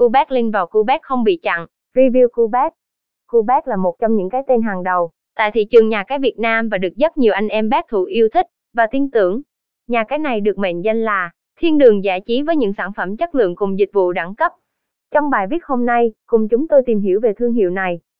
Cubac link vào Cubac không bị chặn. Review Cubac Cubac là một trong những cái tên hàng đầu tại thị trường nhà cái Việt Nam và được rất nhiều anh em bác thủ yêu thích và tin tưởng. Nhà cái này được mệnh danh là thiên đường giải trí với những sản phẩm chất lượng cùng dịch vụ đẳng cấp. Trong bài viết hôm nay, cùng chúng tôi tìm hiểu về thương hiệu này.